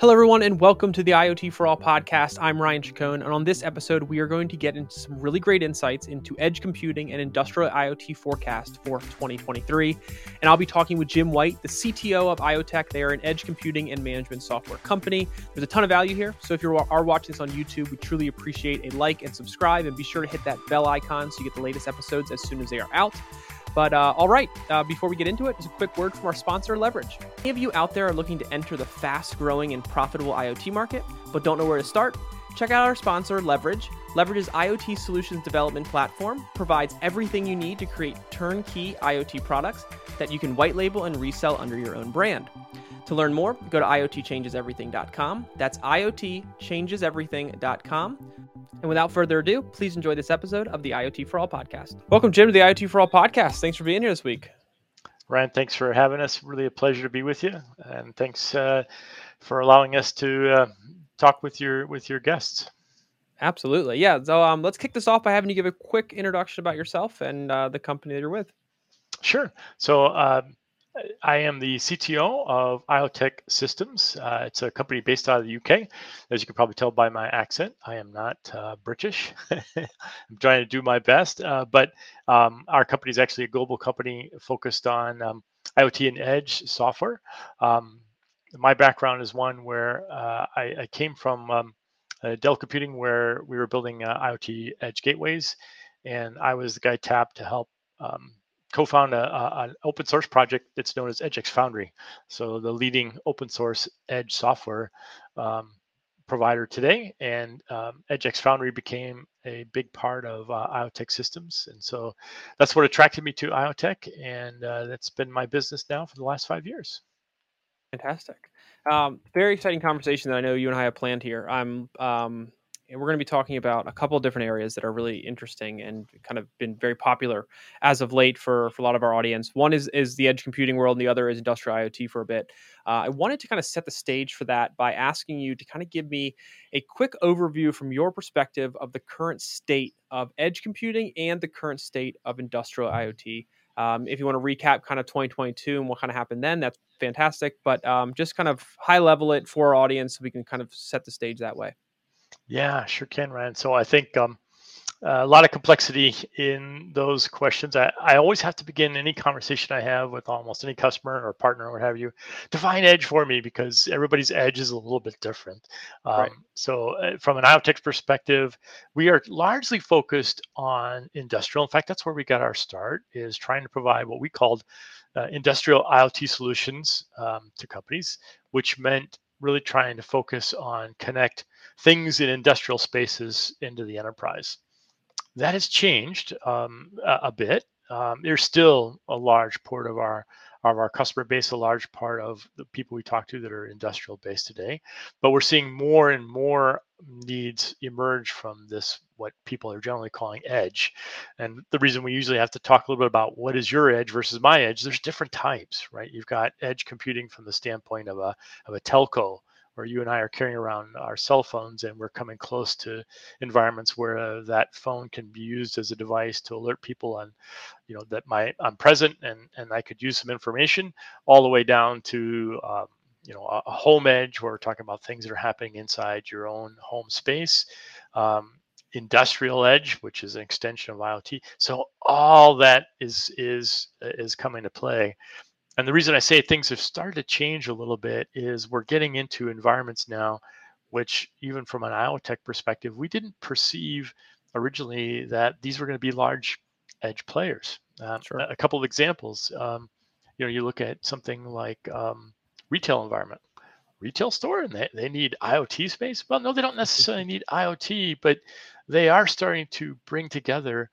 Hello, everyone, and welcome to the IoT for All podcast. I'm Ryan Chacon, and on this episode, we are going to get into some really great insights into edge computing and industrial IoT forecast for 2023. And I'll be talking with Jim White, the CTO of IoTech. They are an edge computing and management software company. There's a ton of value here, so if you are watching this on YouTube, we truly appreciate a like and subscribe, and be sure to hit that bell icon so you get the latest episodes as soon as they are out. But uh, all right, uh, before we get into it, just a quick word from our sponsor, Leverege. Any of you out there are looking to enter the fast growing and profitable IoT market, but don't know where to start? Check out our sponsor, Leverege. Leverege's IoT solutions development platform provides everything you need to create turnkey IoT products that you can white label and resell under your own brand. To learn more, go to IoTchangesEverything.com. That's IoTchangesEverything.com. And without further ado, please enjoy this episode of the IoT for All podcast. Welcome, Jim, to the IoT for All podcast. Thanks for being here this week. Ryan, thanks for having us. Really a pleasure to be with you, and thanks uh, for allowing us to uh, talk with your with your guests. Absolutely, yeah. So um, let's kick this off by having you give a quick introduction about yourself and uh, the company that you're with. Sure. So uh, I am the CTO of IoTech Systems. Uh, it's a company based out of the UK. As you can probably tell by my accent, I am not uh, British. I'm trying to do my best, uh, but um, our company is actually a global company focused on um, IoT and edge software. Um, my background is one where uh, I, I, came from um, Dell Computing, where we were building uh, IoT edge gateways, and I was the guy tapped to help um, co-found an open source project that's known as EdgeX Foundry. So the leading open source edge software um, provider today, and um, EdgeX Foundry became a big part of uh, IoTech systems, and so that's what attracted me to IoTech, and uh, that's been my business now for the last five years. Fantastic. Um, very exciting conversation that I know you and I have planned here. I'm um, and we're going to be talking about a couple of different areas that are really interesting and kind of been very popular as of late for, for a lot of our audience. One is is the edge computing world, and the other is industrial IoT for a bit. Uh, I wanted to kind of set the stage for that by asking you to kind of give me a quick overview from your perspective of the current state of edge computing and the current state of industrial IoT. Um, if you want to recap kind of 2022 and what kind of happened then, that's fantastic. But um, just kind of high level it for our audience so we can kind of set the stage that way. Yeah, sure can, Ryan. So I think um, a lot of complexity in those questions. I, I always have to begin any conversation I have with almost any customer or partner or what have you, define edge for me because everybody's edge is a little bit different. Um, right. So uh, from an IoTech perspective, we are largely focused on industrial. In fact, that's where we got our start is trying to provide what we called uh, industrial IoT solutions um, to companies, which meant really trying to focus on connect things in industrial spaces into the enterprise. That has changed um, a, a, bit. Um, there's still a large part of our of our customer base, a large part of the people we talk to that are industrial based today. But we're seeing more and more needs emerge from this, what people are generally calling edge. And the reason we usually have to talk a little bit about what is your edge versus my edge, there's different types, right? You've got edge computing from the standpoint of a, of a telco where you and I are carrying around our cell phones and we're coming close to environments where uh, that phone can be used as a device to alert people on, you know, that my I'm present and and I could use some information, all the way down to um, you know a, a, home edge where we're talking about things that are happening inside your own home space. Um, industrial edge which is an extension of iot so all that is is is coming to play and the reason I say things have started to change a little bit is we're getting into environments now, which even from an IoTech perspective, we didn't perceive originally that these were going to be large edge players. Um, sure. A couple of examples, um, you know, you look at something like um, retail environment, retail store, and they, they need IoT space. Well, no, they don't necessarily need IoT, but they are starting to bring together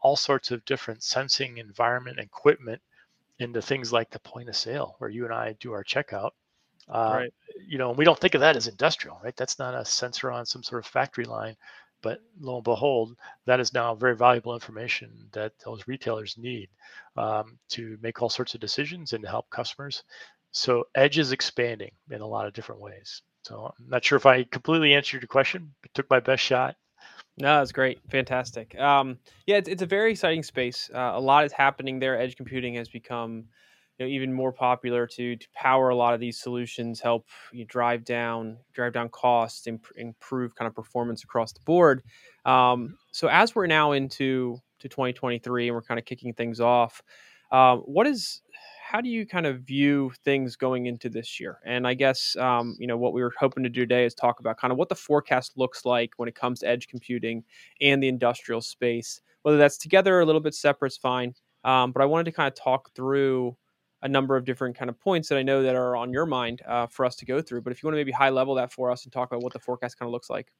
all sorts of different sensing environment equipment into things like the point of sale where you and I do our checkout. Uh, right. You know, and we don't think of that as industrial, right? That's not a sensor on some sort of factory line, but lo and behold, that is now very valuable information that those retailers need um, to make all sorts of decisions and to help customers. So Edge is expanding in a lot of different ways. So I'm not sure if I completely answered your question, but took my best shot. No, that's great, fantastic. Um, yeah, it's, it's a very exciting space. Uh, a lot is happening there. Edge computing has become you know, even more popular to to power a lot of these solutions, help you drive down drive down costs, imp- improve kind of performance across the board. Um, so as we're now into to 2023 and we're kind of kicking things off, um, what is how do you kind of view things going into this year? And I guess um, you know what we were hoping to do today is talk about kind of what the forecast looks like when it comes to edge computing and the industrial space. Whether that's together or a little bit separate is fine. Um, but I wanted to kind of talk through a number of different kind of points that I know that are on your mind uh, for us to go through. But if you want to maybe high level that for us and talk about what the forecast kind of looks like.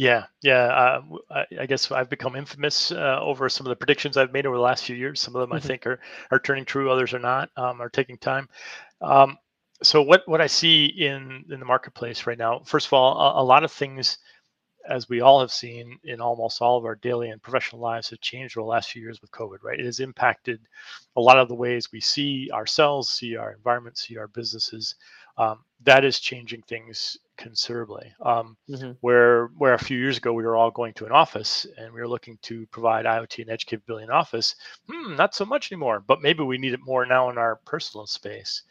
Yeah, yeah. Uh, I, I, guess I've become infamous uh, over some of the predictions I've made over the last few years. Some of them mm-hmm. I think are are turning true, others are not, um, are taking time. Um, so what what I see in in the marketplace right now, first of all, a, a lot of things as we all have seen in almost all of our daily and professional lives have changed over the last few years with COVID, right? It has impacted a lot of the ways we see ourselves, see our environment, see our businesses. Um, that is changing things considerably. Um, mm-hmm. Where where a few years ago we were all going to an office and we were looking to provide IoT and edge capability in office, hmm, not so much anymore. But maybe we need it more now in our personal space.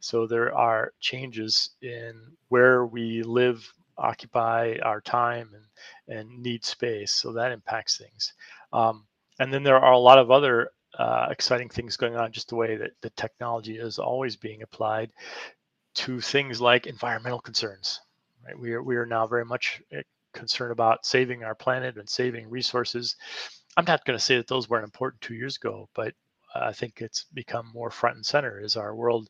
So there are changes in where we live, occupy our time and and need space so that impacts things um, and then there are a lot of other uh, exciting things going on just the way that the technology is always being applied to things like environmental concerns right we are, we are now very much eh, concerned about saving our planet and saving resources i'm not going to say that those weren't important two years ago but i think it's become more front and center as our world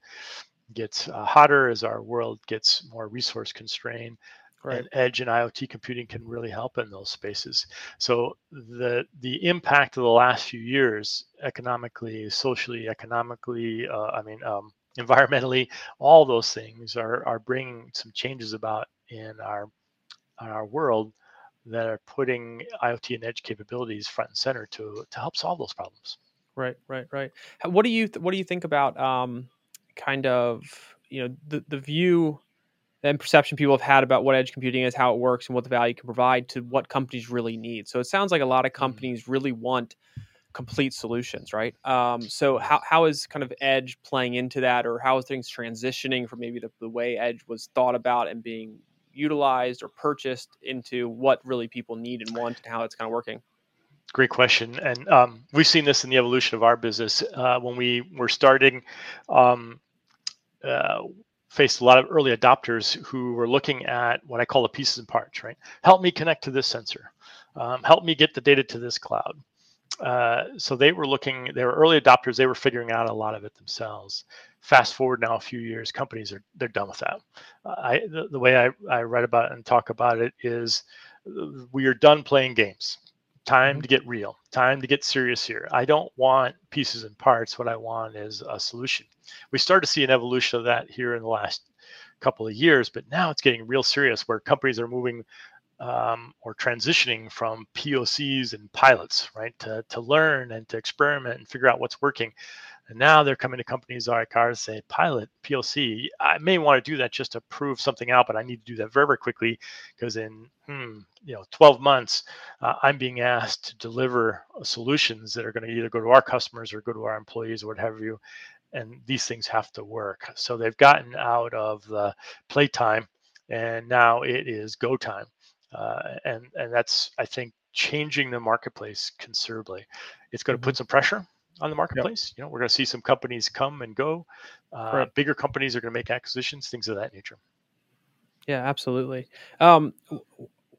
gets uh, hotter as our world gets more resource constrained Right. And edge and IoT computing can really help in those spaces. So the the impact of the last few years, economically, socially, economically, uh, I mean, um, environmentally, all those things are are bringing some changes about in our our world that are putting IoT and edge capabilities front and center to to help solve those problems. Right, right, right. What do you th- what do you think about um, kind of you know the the view and perception people have had about what edge computing is, how it works, and what the value can provide to what companies really need. So it sounds like a lot of mm-hmm. companies really want complete solutions, right? Um, so how, how is kind of edge playing into that, or how is things transitioning from maybe the, the way edge was thought about and being utilized or purchased into what really people need and want, and how it's kind of working? Great question, and um, we've seen this in the evolution of our business uh, when we were starting. Um, uh, faced a lot of early adopters who were looking at what I call the pieces and parts, right? Help me connect to this sensor. Um, help me get the data to this cloud. Uh, so they were looking, they were early adopters. They were figuring out a lot of it themselves. Fast forward now a few years, companies are they're done with that. Uh, I the, the way I, I write about it and talk about it is we are done playing games time mm-hmm. to get real time to get serious here i don't want pieces and parts what i want is a solution we started to see an evolution of that here in the last couple of years but now it's getting real serious where companies are moving um, or transitioning from pocs and pilots right to, to learn and to experiment and figure out what's working and now they're coming to companies like ours say, pilot, POC. I may want to do that just to prove something out, but I need to do that very, very quickly because in hmm, you know 12 months, uh, I'm being asked to deliver solutions that are going to either go to our customers or go to our employees or what have you. And these things have to work. So they've gotten out of the playtime, and now it is go time. Uh, and and that's I think changing the marketplace considerably. It's going to put mm-hmm. some pressure on the marketplace. Yep. You know, we're going to see some companies come and go. Uh. Bigger companies are going to make acquisitions, things of that nature. Yeah, absolutely. Um,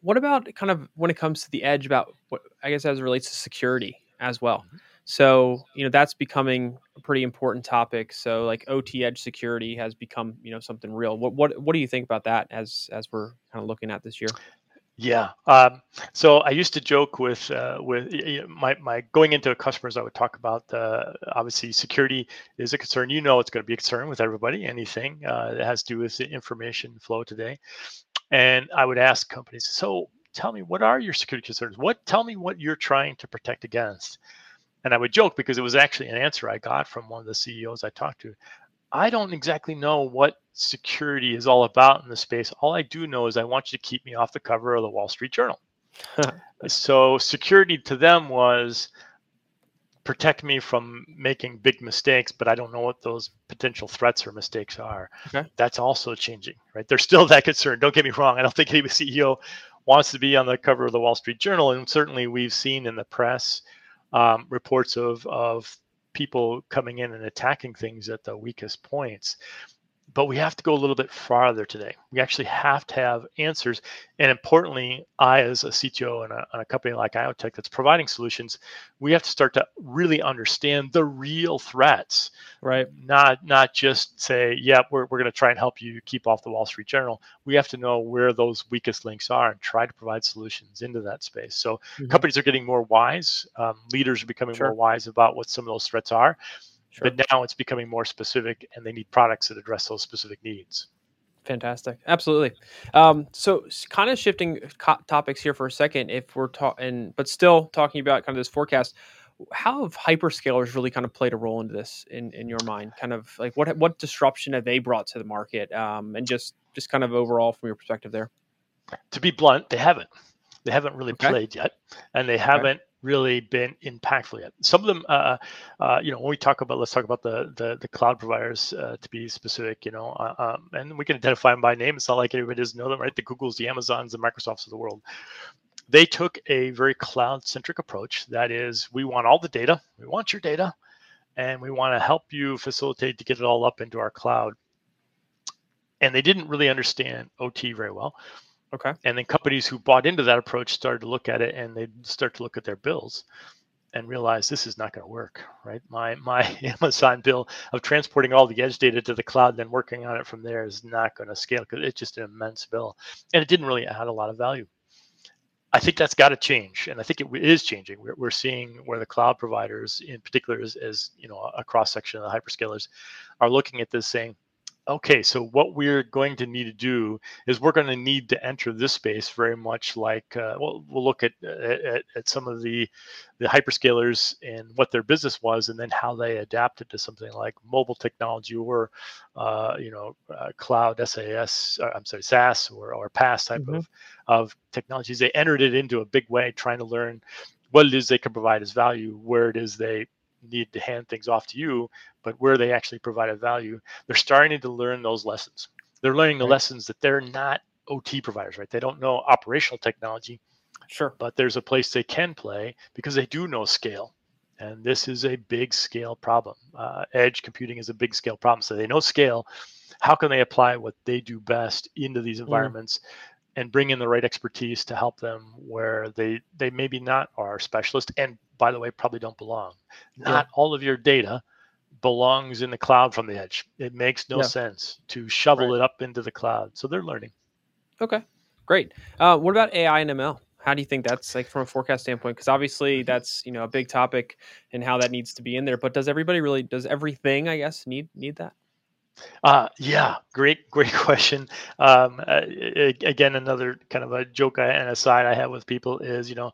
what about kind of when it comes to the edge about what I guess as it relates to security as well? Mm-hmm. So you know that's becoming a pretty important topic. So like OT edge security has become you know something real. What what what do you think about that as as we're kind of looking at this year? Yeah. Um, so I used to joke with uh, with my my going into customers. I would talk about the obviously security is a concern. You know, it's going to be a concern with everybody. Anything uh, that has to do with the information flow today, and I would ask companies. So tell me, what are your security concerns? What tell me what you're trying to protect against. And I would joke because it was actually an answer I got from one of the CEOs I talked to. I don't exactly know what security is all about in the space. All I do know is I want you to keep me off the cover of the Wall Street Journal. so security to them was protect me from making big mistakes, but I don't know what those potential threats or mistakes are. Okay. That's also changing, right? They're still that concerned. Don't get me wrong. I don't think any CEO wants to be on the cover of the Wall Street Journal, and certainly we've seen in the press um, reports of of people coming in and attacking things at the weakest points but we have to go a little bit farther today. We actually have to have answers. And importantly, I, as a CTO in a, a company like IoTech that's providing solutions, we have to start to really understand the real threats. Right. Not not just say, yeah, we're, we're going to try and help you keep off the Wall Street Journal. We have to know where those weakest links are and try to provide solutions into that space. So mm-hmm. companies are getting more wise. Um, leaders are becoming sure. more wise about what some of those threats are. Sure. But now it's becoming more specific, and they need products that address those specific needs. Fantastic, absolutely. Um, so, kind of shifting co- topics here for a second, if we're talking, but still talking about kind of this forecast. How have hyperscalers really kind of played a role into this in, in your mind? Kind of like what what disruption have they brought to the market, um, and just just kind of overall from your perspective there? To be blunt, they haven't. They haven't really okay. played yet, and they haven't really been impactful yet. Some of them, uh, uh, you know, when we talk about, let's talk about the the, the cloud providers uh, to be specific, you know, uh, um, and we can identify them by name. It's not like everybody doesn't know them, right? The Googles, the Amazons, the Microsofts of the world. They took a very cloud-centric approach. That is, we want all the data, we want your data, and we want to help you facilitate to get it all up into our cloud. And they didn't really understand OT very well. Okay. And then companies who bought into that approach started to look at it and they start to look at their bills and realize this is not going to work, right? My my Amazon bill of transporting all the edge data to the cloud, then working on it from there is not going to scale because it's just an immense bill, and it didn't really add a lot of value. I think that's got to change, and I think it is changing. We're, we're seeing where the cloud providers, in particular, as, as you know, a cross section of the hyperscalers, are looking at this saying, okay, so what we're going to need to do is we're going to need to enter this space very much like uh, we'll, we'll look at, at, at some of the the hyperscalers and what their business was, and then how they adapted to something like mobile technology or uh, you know uh, cloud SAS, uh, I'm sorry SaaS or or PaaS type mm-hmm. of of technologies. They entered it into a big way, trying to learn what it is they can provide as value, where it is they need to hand things off to you, but where they actually provide a value, they're starting to learn those lessons. They're learning the right. lessons that they're not OT providers, right? They don't know operational technology. Sure. But there's a place they can play because they do know scale. And this is a big scale problem. Uh, edge computing is a big scale problem. So they know scale. How can they apply what they do best into these mm. environments? Mm and bring in the right expertise to help them where they they maybe not are specialists and by the way probably don't belong not yeah. all of your data belongs in the cloud from the edge it makes no yeah. sense to shovel right. it up into the cloud so they're learning okay great uh, what about ai and ml how do you think that's like from a forecast standpoint because obviously mm-hmm. that's you know a big topic and how that needs to be in there but does everybody really does everything i guess need need that uh, yeah, great, great question. Um, uh, again, another kind of a joke and aside I have with people is, you know,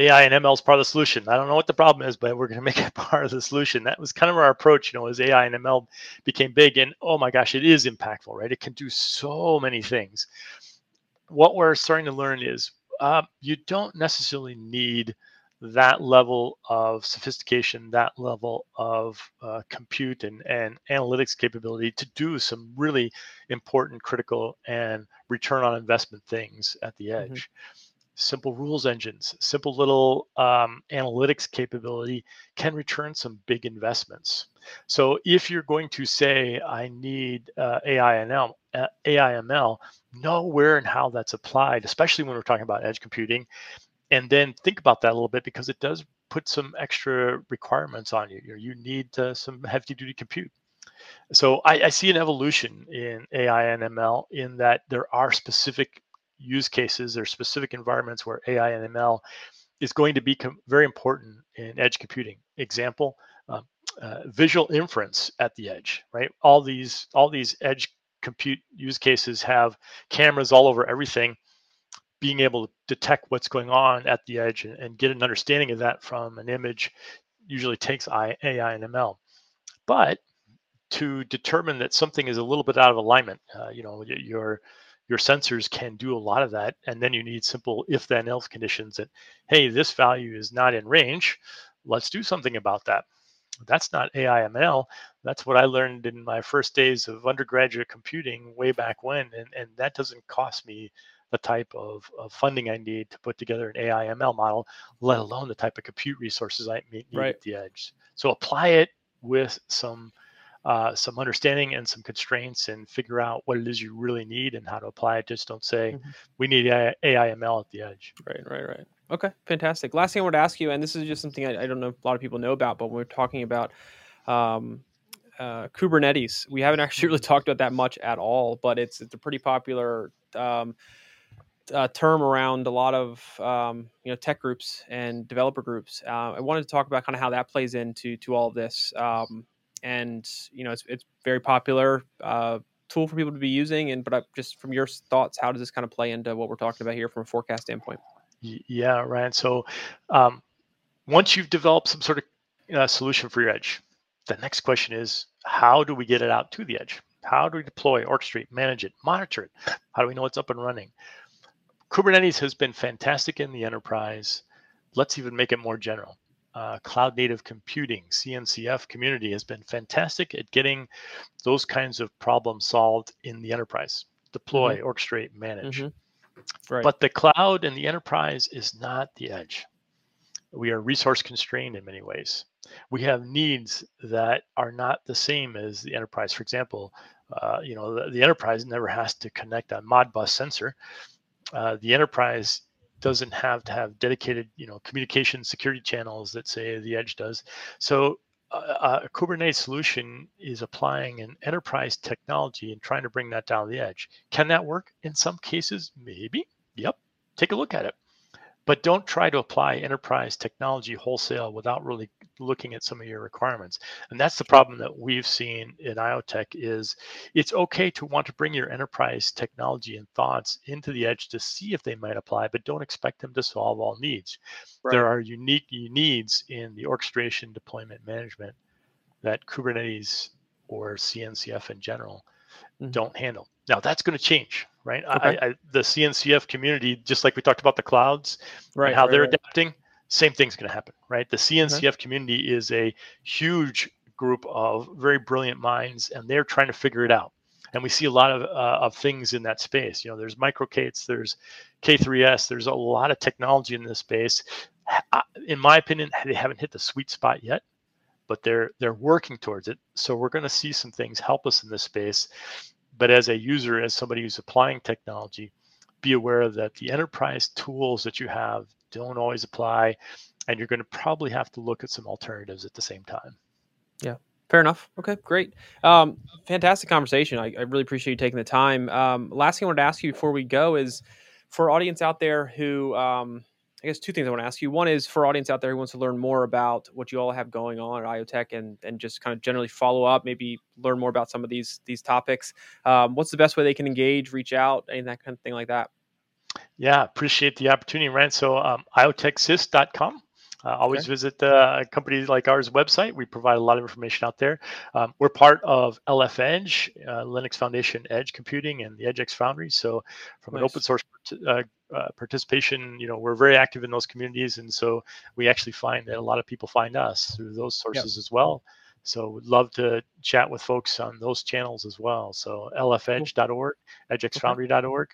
AI and ML is part of the solution. I don't know what the problem is, but we're going to make it part of the solution. That was kind of our approach, you know, as AI and ML became big. And oh my gosh, it is impactful, right? It can do so many things. What we're starting to learn is uh, you don't necessarily need that level of sophistication, that level of uh, compute and, and analytics capability to do some really important, critical, and return on investment things at the mm-hmm. edge. Mm-hmm. Simple rules engines, simple little um, analytics capability can return some big investments. So if you're going to say, I need uh, AI and ML, uh, AIML, know where and how that's applied, especially when we're talking about edge computing and then think about that a little bit because it does put some extra requirements on you. You need uh, some heavy duty compute. So I, I, see an evolution in AI and ML in that there are specific use cases, are specific environments where AI and ML is going to be very important in edge computing. Example, um, uh, visual inference at the edge, right? All these all these edge compute use cases have cameras all over everything being able to detect what's going on at the edge and, and get an understanding of that from an image usually takes AI and ML. But to determine that something is a little bit out of alignment, uh, you know, your your sensors can do a lot of that, and then you need simple if then else conditions that, hey, this value is not in range. let's do something about that. That's not AIML. That's what I learned in my first days of undergraduate computing way back when. And, and that doesn't cost me the type of, of funding I need to put together an AIML model, let alone the type of compute resources I need right. at the edge. So apply it with some uh, some understanding and some constraints and figure out what it is you really need and how to apply it. Just don't say mm-hmm. we need AIML at the edge. Right, right, right. Okay, fantastic. Last thing I want to ask you, and this is just something I, I don't know if a lot of people know about, but when we're talking about um, uh, Kubernetes, we haven't actually really talked about that much at all, but it's it's a pretty popular um, uh, term around a lot of um, you know tech groups and developer groups. Uh, I wanted to talk about kind of how that plays into to all of this, um, and you know it's it's very popular uh, tool for people to be using. And but I, just from your thoughts, how does this kind of play into what we're talking about here from a forecast standpoint? Yeah, Ryan. So um, once you've developed some sort of uh, solution for your edge, the next question is how do we get it out to the edge? How do we deploy, orchestrate, manage it, monitor it? How do we know it's up and running? Kubernetes has been fantastic in the enterprise. Let's even make it more general. Uh, cloud native computing, CNCF community has been fantastic at getting those kinds of problems solved in the enterprise. Deploy, mm-hmm. orchestrate, manage. Mm-hmm. Right. But the cloud and the enterprise is not the edge. We are resource constrained in many ways. We have needs that are not the same as the enterprise. For example, uh, you know, the, the, enterprise never has to connect a Modbus sensor. Uh, the enterprise doesn't have to have dedicated, you know, communication security channels that say the edge does. So a, Kubernetes solution is applying an enterprise technology and trying to bring that down the edge. Can that work? In some cases, maybe. Yep. Take a look at it. But don't try to apply enterprise technology wholesale without really looking at some of your requirements. And that's the problem that we've seen in IoTech is it's okay to want to bring your enterprise technology and thoughts into the edge to see if they might apply, but don't expect them to solve all needs. Right. There are unique needs in the orchestration deployment management that Kubernetes or CNCF in general mm-hmm. don't handle. Now that's going to change, right? Okay. I, I, the CNCF community, just like we talked about the clouds, right? how right, they're right. adapting same thing's going to happen, right? The CNCF okay. community is a huge group of very brilliant minds, and they're trying to figure it out. And we see a lot of, uh, of things in that space. You know, there's microK8s, there's K3S, there's a lot of technology in this space. In my opinion, they haven't hit the sweet spot yet, but they're they're working towards it. So we're going to see some things help us in this space. But as a user, as somebody who's applying technology, be aware that the enterprise tools that you have don't always apply and you're going to probably have to look at some alternatives at the same time. Yeah fair enough. Okay great. Um, fantastic conversation. I, I, really appreciate you taking the time. Um, last thing i wanted to ask you before we go is for audience out there who um, I guess two things I want to ask you. One is for audience out there who wants to learn more about what you all have going on at IoTech and and just kind of generally follow up, maybe learn more about some of these these topics. Um, what's the best way they can engage, reach out, any that kind of thing like that? Yeah, appreciate the opportunity, Ryan. So um, iotechsys.com. Uh, always okay. visit uh, company like ours website. We provide a lot of information out there. Um, we're part of LF Edge, uh, Linux Foundation Edge Computing, and the EdgeX Foundry. So, from nice. an open source uh, uh, participation, you know, we're very active in those communities, and so we actually find that a lot of people find us through those sources yep. as well. So, we'd love to chat with folks on those channels as well. So, lfedge.org, edgexfoundry.org.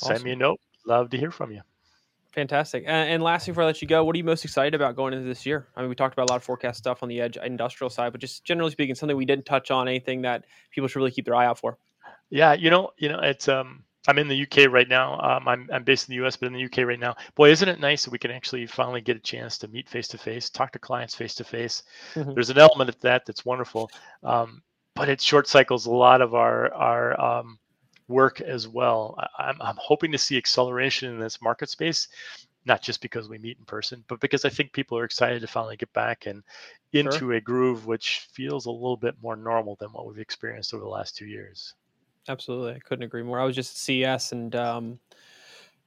Awesome. Send me a note. Love to hear from you. Fantastic. And, and lastly, before I let you go, what are you most excited about going into this year? I mean, we talked about a lot of forecast stuff on the edge industrial side, but just generally speaking, something we didn't touch on, anything that people should really keep their eye out for. Yeah, you know, you know, it's um, I'm in the UK right now. Um, I'm I'm based in the US, but in the UK right now. Boy, isn't it nice that we can actually finally get a chance to meet face to face, talk to clients face to face. There's an element of that that's wonderful, um, but it short cycles a lot of our our um, work as well. I'm, I'm hoping to see acceleration in this market space, not just because we meet in person, but because I think people are excited to finally get back and into sure. a groove which feels a little bit more normal than what we've experienced over the last two years. Absolutely, I couldn't agree more. I was just at CES and. Um,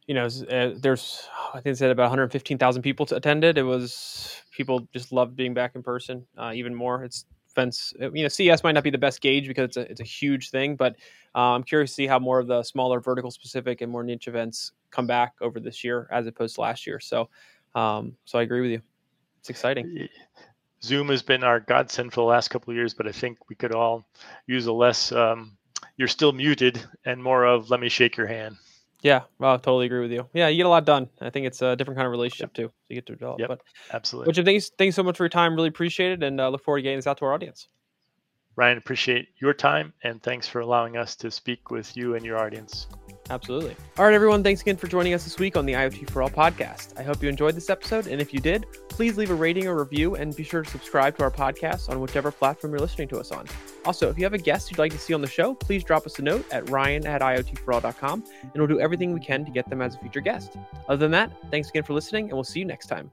you know, uh, there's I think said about 115,000 people attended. It was people just loved being back in person uh, even more. It's fence. Uh, you know, CES might not be the best gauge because it's a, it's a huge thing, but uh, I'm curious to see how more of the smaller vertical specific and more niche events come back over this year as opposed to last year. So, um, so I agree with you. it's exciting. Zoom has been our godsend for the last couple of years, but I think we could all use a less um, "you're still muted" and more of "let me shake your hand." Yeah, well, I totally agree with you. Yeah, you get a lot done. I think it's a different kind of relationship too. So you get to develop. Yep, but absolutely. Which thanks, thanks so much for your time. Really appreciate it, and uh, look forward to getting this out to our audience. Ryan, appreciate your time and thanks for allowing us to speak with you and your audience. Absolutely. All right, everyone. Thanks again for joining us this week on the IoT for All podcast. I hope you enjoyed this episode. And if you did, please leave a rating or review and be sure to subscribe to our podcast on whichever platform you're listening to us on. Also, if you have a guest you'd like to see on the show, please drop us a note at ryan at iotforall.com and we'll do everything we can to get them as a future guest. Other than that, thanks again for listening and we'll see you next time.